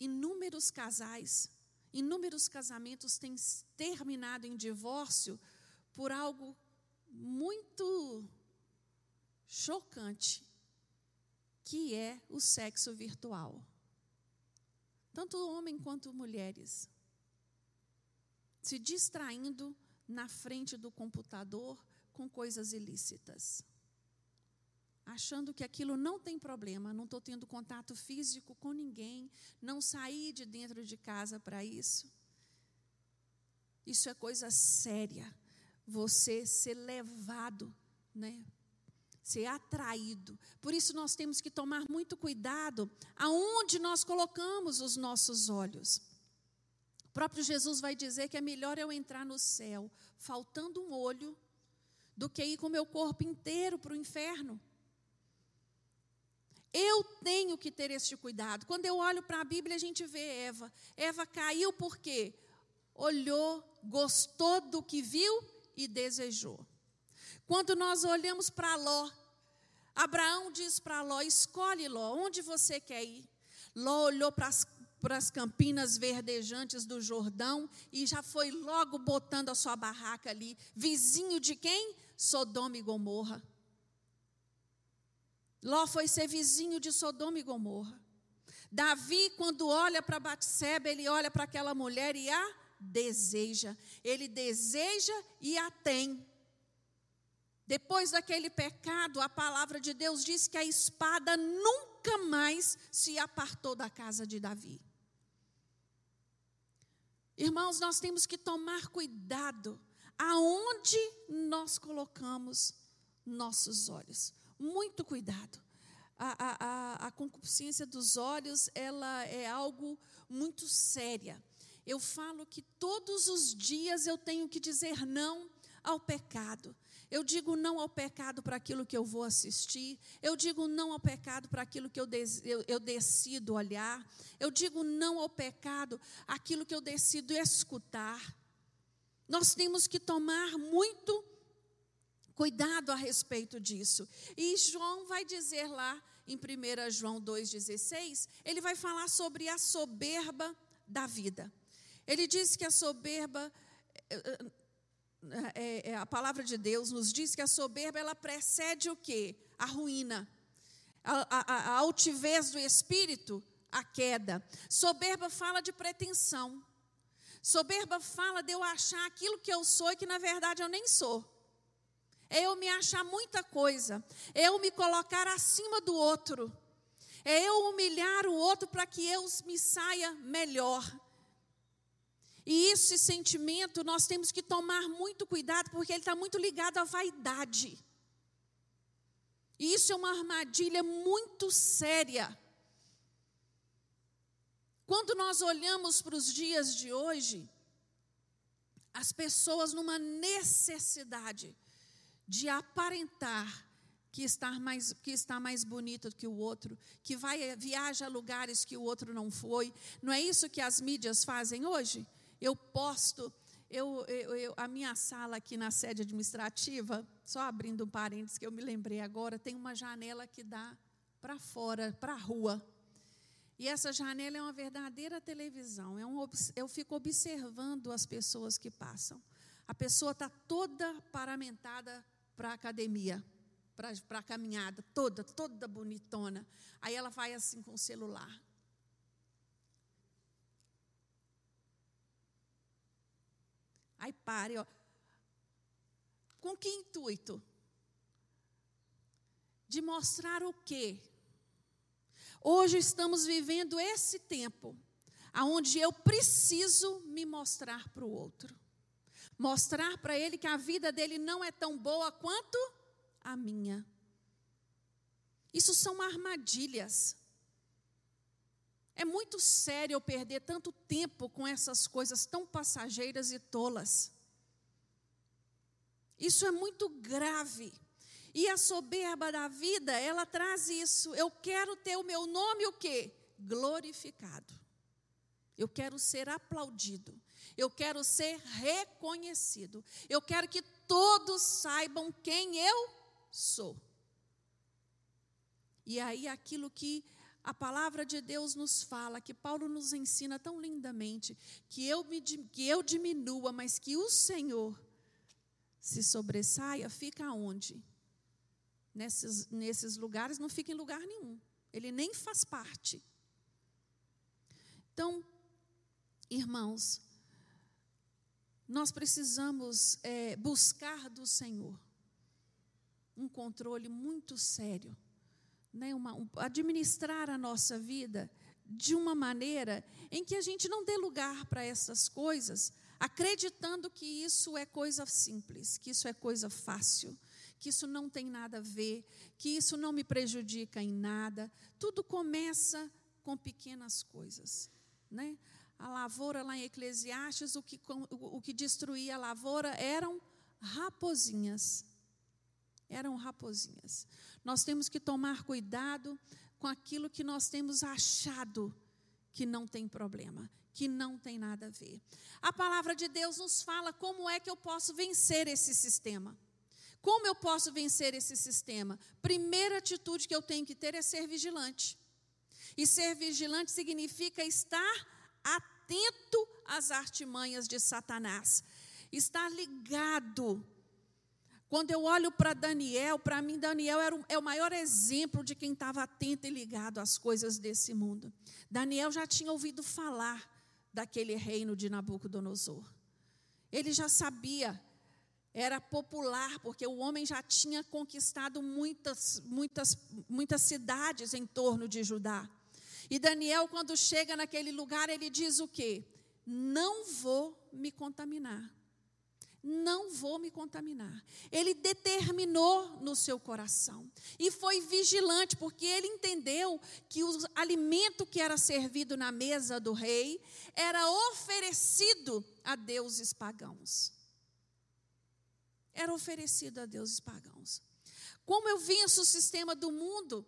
inúmeros casais, inúmeros casamentos têm terminado em divórcio por algo muito chocante, que é o sexo virtual. Tanto homem quanto mulheres se distraindo na frente do computador com coisas ilícitas. achando que aquilo não tem problema, não estou tendo contato físico com ninguém, não saí de dentro de casa para isso. Isso é coisa séria. Você ser levado, né? Ser atraído. Por isso nós temos que tomar muito cuidado aonde nós colocamos os nossos olhos. O próprio Jesus vai dizer que é melhor eu entrar no céu faltando um olho do que ir com o meu corpo inteiro para o inferno. Eu tenho que ter este cuidado. Quando eu olho para a Bíblia, a gente vê Eva. Eva caiu porque olhou, gostou do que viu e desejou. Quando nós olhamos para Ló, Abraão diz para Ló: escolhe Ló, onde você quer ir? Ló olhou para as para as campinas verdejantes do Jordão e já foi logo botando a sua barraca ali, vizinho de quem? Sodoma e Gomorra. Ló foi ser vizinho de Sodoma e Gomorra. Davi, quando olha para Batseba, ele olha para aquela mulher e a deseja. Ele deseja e a tem. Depois daquele pecado, a palavra de Deus diz que a espada nunca mais se apartou da casa de Davi. Irmãos, nós temos que tomar cuidado aonde nós colocamos nossos olhos muito cuidado. A, a, a, concupiscência dos olhos, ela é algo muito séria. Eu falo que todos os dias eu tenho que dizer não ao pecado. Eu digo não ao pecado para aquilo que eu vou assistir. Eu digo não ao pecado para aquilo que eu, des, eu, eu, decido olhar. Eu digo não ao pecado aquilo que eu decido escutar. Nós temos que tomar muito cuidado a respeito disso. E João vai dizer lá em 1 João 2,16, ele vai falar sobre a soberba da vida. Ele diz que a soberba, é, é, a palavra de Deus nos diz que a soberba ela precede o quê? A ruína. A, a, a altivez do espírito, a queda. Soberba fala de pretensão. Soberba fala de eu achar aquilo que eu sou e que na verdade eu nem sou é eu me achar muita coisa, é eu me colocar acima do outro, é eu humilhar o outro para que eu me saia melhor. E esse sentimento nós temos que tomar muito cuidado, porque ele está muito ligado à vaidade. E isso é uma armadilha muito séria. Quando nós olhamos para os dias de hoje, as pessoas numa necessidade de aparentar que está mais que está mais bonito que o outro, que vai viaja a lugares que o outro não foi. Não é isso que as mídias fazem hoje? Eu posto eu, eu, eu, a minha sala aqui na sede administrativa, só abrindo um parênteses que eu me lembrei agora, tem uma janela que dá para fora, para a rua. E essa janela é uma verdadeira televisão. É um, eu fico observando as pessoas que passam. A pessoa está toda paramentada para a academia, para a caminhada, toda, toda bonitona. Aí ela vai assim com o celular. Aí pare, ó. Com que intuito? De mostrar o quê? Hoje estamos vivendo esse tempo aonde eu preciso me mostrar para o outro mostrar para ele que a vida dele não é tão boa quanto a minha. Isso são armadilhas. É muito sério eu perder tanto tempo com essas coisas tão passageiras e tolas. Isso é muito grave. E a soberba da vida, ela traz isso. Eu quero ter o meu nome o quê? Glorificado. Eu quero ser aplaudido. Eu quero ser reconhecido. Eu quero que todos saibam quem eu sou. E aí, aquilo que a palavra de Deus nos fala, que Paulo nos ensina tão lindamente, que eu, me, que eu diminua, mas que o Senhor se sobressaia, fica onde? Nesses, nesses lugares não fica em lugar nenhum. Ele nem faz parte. Então, irmãos, nós precisamos é, buscar do Senhor. um controle muito sério, né? Uma, um, administrar a nossa vida de uma maneira em que a gente não dê lugar para essas coisas, acreditando que isso é coisa simples, que isso é coisa fácil, que isso não tem nada a ver, que isso não me prejudica em nada. Tudo começa com pequenas coisas, né? A lavoura lá em Eclesiastes, o que, o que destruía a lavoura eram raposinhas. Eram raposinhas. Nós temos que tomar cuidado com aquilo que nós temos achado que não tem problema, que não tem nada a ver. A palavra de Deus nos fala como é que eu posso vencer esse sistema. Como eu posso vencer esse sistema? Primeira atitude que eu tenho que ter é ser vigilante. E ser vigilante significa estar atento às artimanhas de Satanás, estar ligado. Quando eu olho para Daniel, para mim, Daniel era o, é o maior exemplo de quem estava atento e ligado às coisas desse mundo. Daniel já tinha ouvido falar daquele reino de Nabucodonosor. Ele já sabia, era popular, porque o homem já tinha conquistado muitas, muitas, muitas cidades em torno de Judá. E Daniel, quando chega naquele lugar, ele diz o quê? Não vou me contaminar. Não vou me contaminar. Ele determinou no seu coração e foi vigilante, porque ele entendeu que o alimento que era servido na mesa do rei era oferecido a deuses pagãos. Era oferecido a deuses pagãos. Como eu venço o sistema do mundo,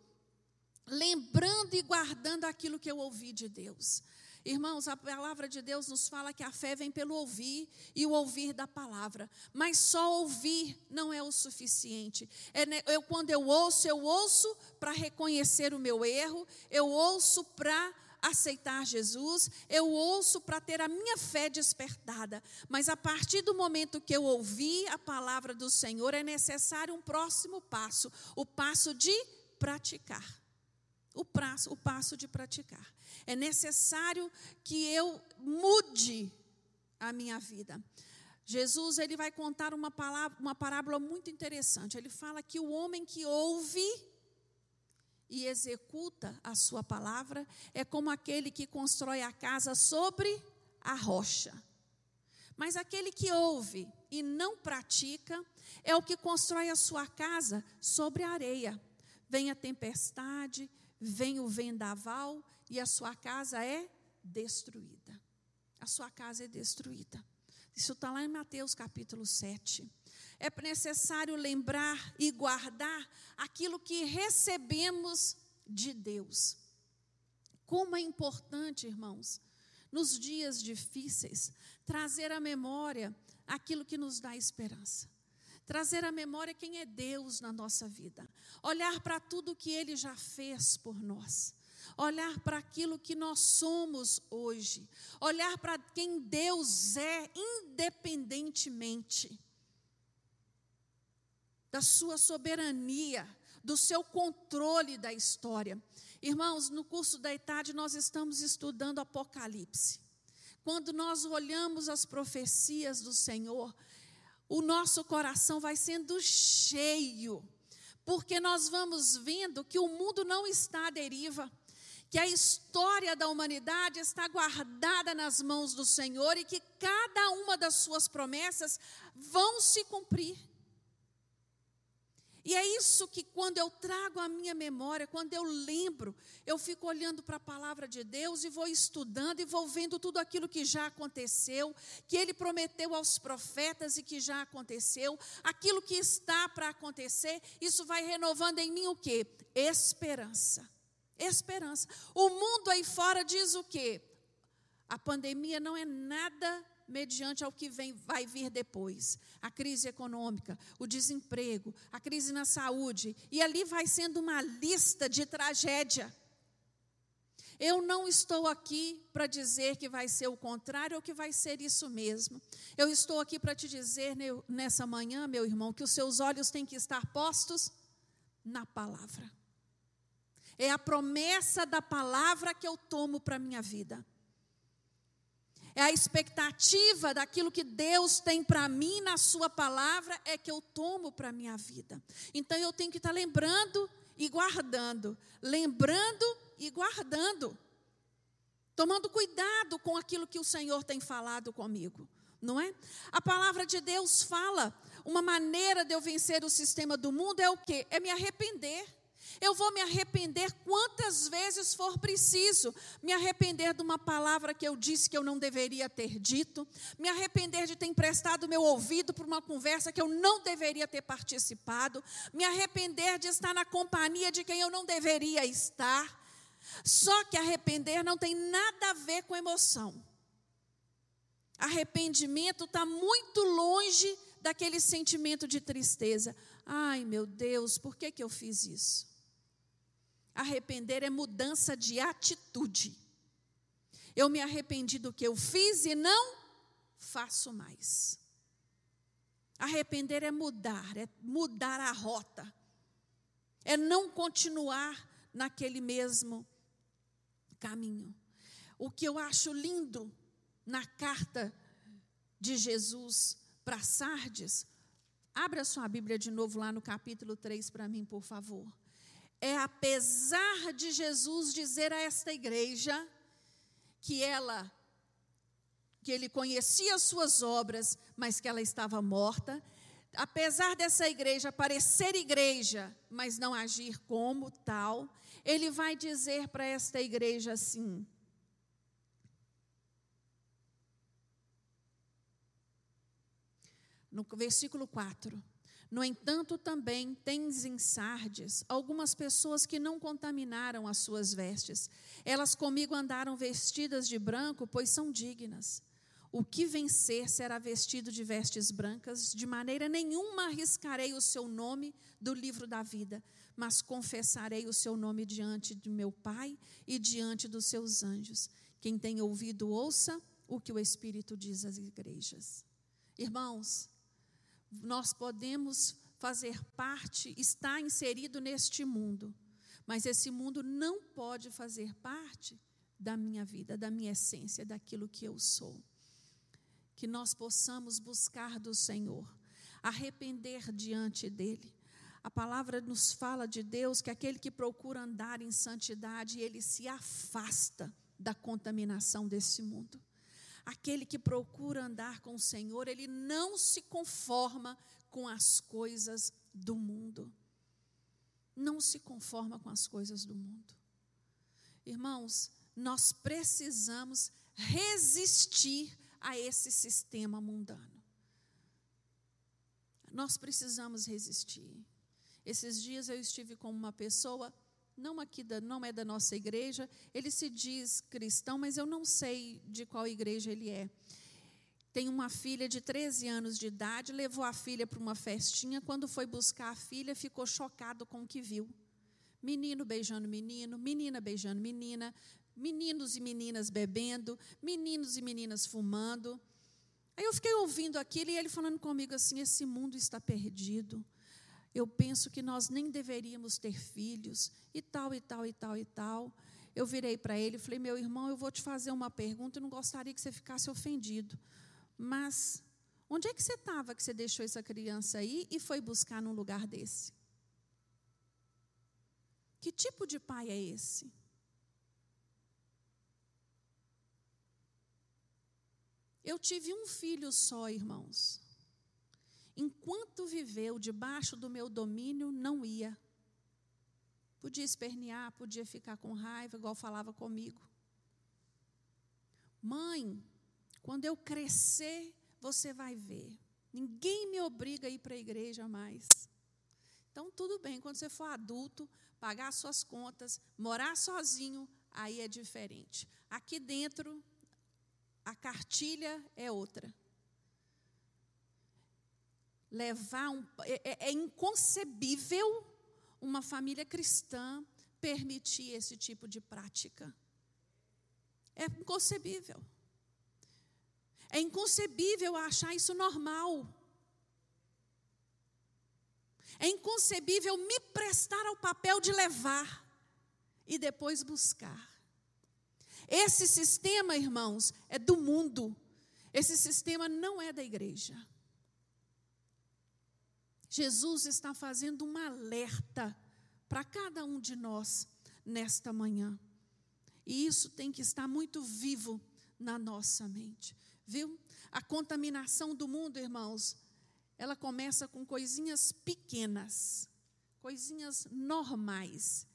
lembrando e guardando aquilo que eu ouvi de Deus. Irmãos, a palavra de Deus nos fala que a fé vem pelo ouvir e o ouvir da palavra. Mas só ouvir não é o suficiente. É, eu, quando eu ouço, eu ouço para reconhecer o meu erro, eu ouço para aceitar Jesus, eu ouço para ter a minha fé despertada. Mas a partir do momento que eu ouvi a palavra do Senhor, é necessário um próximo passo o passo de praticar o passo, o passo de praticar. É necessário que eu mude a minha vida. Jesus ele vai contar uma, palavra, uma parábola muito interessante. Ele fala que o homem que ouve e executa a sua palavra é como aquele que constrói a casa sobre a rocha. Mas aquele que ouve e não pratica é o que constrói a sua casa sobre a areia. Vem a tempestade, vem o vendaval e a sua casa é destruída. A sua casa é destruída. Isso está lá em Mateus capítulo 7. É necessário lembrar e guardar aquilo que recebemos de Deus. Como é importante, irmãos, nos dias difíceis, trazer à memória aquilo que nos dá esperança trazer à memória quem é Deus na nossa vida, olhar para tudo que Ele já fez por nós, olhar para aquilo que nós somos hoje, olhar para quem Deus é, independentemente da Sua soberania, do seu controle da história. Irmãos, no curso da etade nós estamos estudando Apocalipse. Quando nós olhamos as profecias do Senhor, o nosso coração vai sendo cheio, porque nós vamos vendo que o mundo não está à deriva, que a história da humanidade está guardada nas mãos do Senhor e que cada uma das suas promessas vão se cumprir. E é isso que, quando eu trago a minha memória, quando eu lembro, eu fico olhando para a palavra de Deus e vou estudando e vou vendo tudo aquilo que já aconteceu, que Ele prometeu aos profetas e que já aconteceu, aquilo que está para acontecer, isso vai renovando em mim o que? Esperança. Esperança. O mundo aí fora diz o quê? A pandemia não é nada mediante ao que vem, vai vir depois. A crise econômica, o desemprego, a crise na saúde. E ali vai sendo uma lista de tragédia. Eu não estou aqui para dizer que vai ser o contrário ou que vai ser isso mesmo. Eu estou aqui para te dizer nessa manhã, meu irmão, que os seus olhos têm que estar postos na palavra. É a promessa da palavra que eu tomo para a minha vida. É a expectativa daquilo que Deus tem para mim na Sua palavra, é que eu tomo para a minha vida. Então eu tenho que estar tá lembrando e guardando, lembrando e guardando, tomando cuidado com aquilo que o Senhor tem falado comigo, não é? A palavra de Deus fala, uma maneira de eu vencer o sistema do mundo é o quê? É me arrepender. Eu vou me arrepender quantas vezes for preciso. Me arrepender de uma palavra que eu disse que eu não deveria ter dito. Me arrepender de ter emprestado meu ouvido para uma conversa que eu não deveria ter participado. Me arrepender de estar na companhia de quem eu não deveria estar. Só que arrepender não tem nada a ver com emoção. Arrependimento está muito longe daquele sentimento de tristeza. Ai, meu Deus, por que, que eu fiz isso? Arrepender é mudança de atitude. Eu me arrependi do que eu fiz e não faço mais. Arrepender é mudar, é mudar a rota, é não continuar naquele mesmo caminho. O que eu acho lindo na carta de Jesus para Sardes, abra sua Bíblia de novo lá no capítulo 3 para mim, por favor é apesar de Jesus dizer a esta igreja que ela que ele conhecia as suas obras, mas que ela estava morta, apesar dessa igreja parecer igreja, mas não agir como tal, ele vai dizer para esta igreja assim: No versículo 4: no entanto, também tens em Sardes algumas pessoas que não contaminaram as suas vestes. Elas comigo andaram vestidas de branco, pois são dignas. O que vencer será vestido de vestes brancas, de maneira nenhuma arriscarei o seu nome do livro da vida, mas confessarei o seu nome diante de meu Pai e diante dos seus anjos. Quem tem ouvido, ouça o que o Espírito diz às igrejas. Irmãos, nós podemos fazer parte, estar inserido neste mundo, mas esse mundo não pode fazer parte da minha vida, da minha essência, daquilo que eu sou. Que nós possamos buscar do Senhor, arrepender diante dEle. A palavra nos fala de Deus que aquele que procura andar em santidade, ele se afasta da contaminação desse mundo. Aquele que procura andar com o Senhor, ele não se conforma com as coisas do mundo. Não se conforma com as coisas do mundo. Irmãos, nós precisamos resistir a esse sistema mundano. Nós precisamos resistir. Esses dias eu estive com uma pessoa não aqui da, não é da nossa igreja, ele se diz cristão, mas eu não sei de qual igreja ele é. Tem uma filha de 13 anos de idade, levou a filha para uma festinha, quando foi buscar a filha, ficou chocado com o que viu. Menino beijando menino, menina beijando menina, meninos e meninas bebendo, meninos e meninas fumando. Aí eu fiquei ouvindo aquilo e ele falando comigo assim: esse mundo está perdido eu penso que nós nem deveríamos ter filhos, e tal, e tal, e tal, e tal. Eu virei para ele e falei: Meu irmão, eu vou te fazer uma pergunta, eu não gostaria que você ficasse ofendido. Mas onde é que você estava que você deixou essa criança aí e foi buscar num lugar desse? Que tipo de pai é esse? Eu tive um filho só, irmãos enquanto viveu debaixo do meu domínio, não ia. Podia espernear, podia ficar com raiva, igual falava comigo. Mãe, quando eu crescer, você vai ver. Ninguém me obriga a ir para a igreja mais. Então, tudo bem, quando você for adulto, pagar suas contas, morar sozinho, aí é diferente. Aqui dentro, a cartilha é outra levar um, é, é, é inconcebível uma família cristã permitir esse tipo de prática. É inconcebível. É inconcebível achar isso normal. É inconcebível me prestar ao papel de levar e depois buscar. Esse sistema, irmãos, é do mundo. Esse sistema não é da igreja. Jesus está fazendo um alerta para cada um de nós nesta manhã. E isso tem que estar muito vivo na nossa mente, viu? A contaminação do mundo, irmãos, ela começa com coisinhas pequenas, coisinhas normais,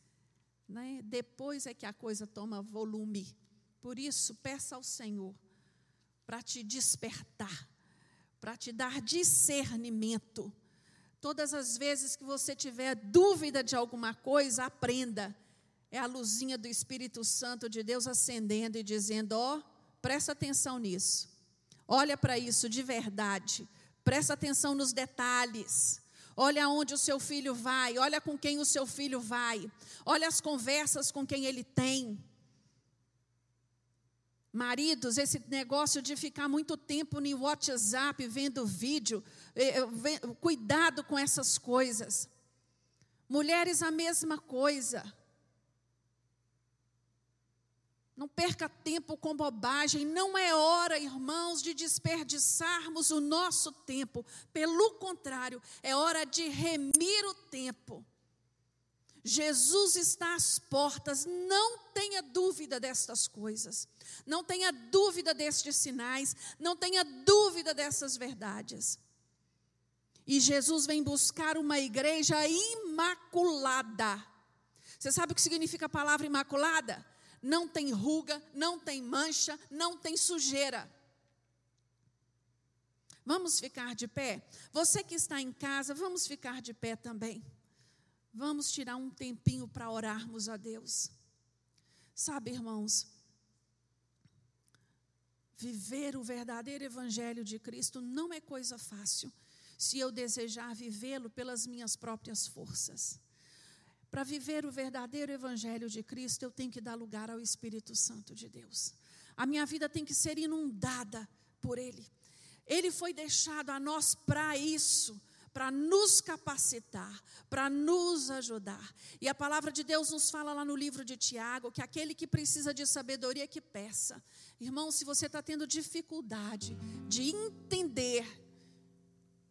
né? Depois é que a coisa toma volume. Por isso, peça ao Senhor para te despertar, para te dar discernimento. Todas as vezes que você tiver dúvida de alguma coisa, aprenda. É a luzinha do Espírito Santo de Deus acendendo e dizendo: ó, oh, presta atenção nisso. Olha para isso de verdade. Presta atenção nos detalhes. Olha onde o seu filho vai, olha com quem o seu filho vai, olha as conversas com quem ele tem. Maridos, esse negócio de ficar muito tempo no WhatsApp vendo vídeo, cuidado com essas coisas. Mulheres, a mesma coisa. Não perca tempo com bobagem. Não é hora, irmãos, de desperdiçarmos o nosso tempo. Pelo contrário, é hora de remir o tempo. Jesus está às portas, não tenha dúvida destas coisas, não tenha dúvida destes sinais, não tenha dúvida dessas verdades. E Jesus vem buscar uma igreja imaculada. Você sabe o que significa a palavra imaculada? Não tem ruga, não tem mancha, não tem sujeira. Vamos ficar de pé? Você que está em casa, vamos ficar de pé também. Vamos tirar um tempinho para orarmos a Deus. Sabe, irmãos, viver o verdadeiro Evangelho de Cristo não é coisa fácil, se eu desejar vivê-lo pelas minhas próprias forças. Para viver o verdadeiro Evangelho de Cristo, eu tenho que dar lugar ao Espírito Santo de Deus. A minha vida tem que ser inundada por Ele. Ele foi deixado a nós para isso para nos capacitar, para nos ajudar. E a palavra de Deus nos fala lá no livro de Tiago que aquele que precisa de sabedoria que peça. Irmão, se você está tendo dificuldade de entender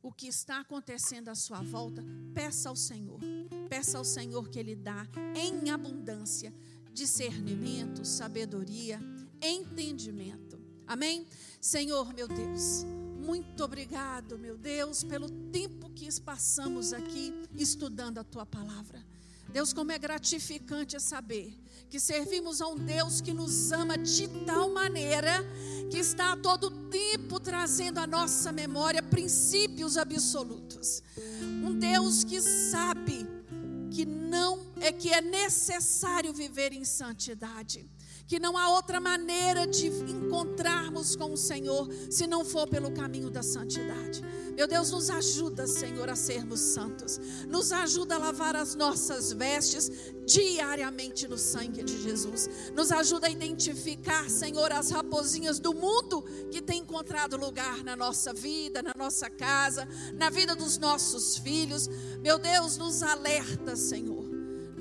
o que está acontecendo à sua volta, peça ao Senhor. Peça ao Senhor que Ele dá em abundância discernimento, sabedoria, entendimento. Amém? Senhor, meu Deus. Muito obrigado, meu Deus, pelo tempo que passamos aqui estudando a tua palavra. Deus, como é gratificante é saber que servimos a um Deus que nos ama de tal maneira que está a todo tempo trazendo à nossa memória princípios absolutos. Um Deus que sabe que não é que é necessário viver em santidade que não há outra maneira de encontrarmos com o Senhor se não for pelo caminho da santidade. Meu Deus, nos ajuda, Senhor, a sermos santos. Nos ajuda a lavar as nossas vestes diariamente no sangue de Jesus. Nos ajuda a identificar, Senhor, as raposinhas do mundo que têm encontrado lugar na nossa vida, na nossa casa, na vida dos nossos filhos. Meu Deus, nos alerta, Senhor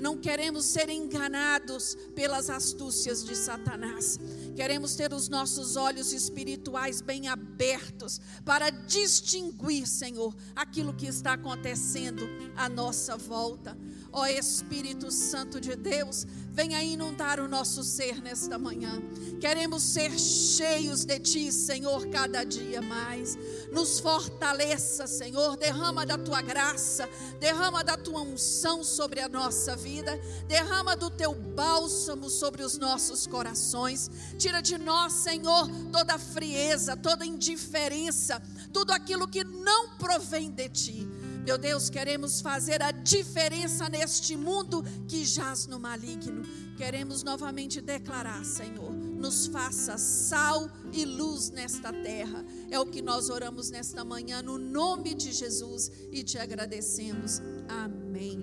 não queremos ser enganados pelas astúcias de Satanás. Queremos ter os nossos olhos espirituais bem abertos para distinguir, Senhor, aquilo que está acontecendo à nossa volta. Ó oh, Espírito Santo de Deus, venha inundar o nosso ser nesta manhã. Queremos ser cheios de Ti, Senhor, cada dia mais. Nos fortaleça, Senhor. Derrama da Tua graça, derrama da Tua unção sobre a nossa vida, derrama do Teu bálsamo sobre os nossos corações. Tira de nós, Senhor, toda frieza, toda indiferença, tudo aquilo que não provém de Ti. Meu Deus, queremos fazer a diferença neste mundo que jaz no maligno. Queremos novamente declarar, Senhor, nos faça sal e luz nesta terra. É o que nós oramos nesta manhã, no nome de Jesus, e te agradecemos. Amém.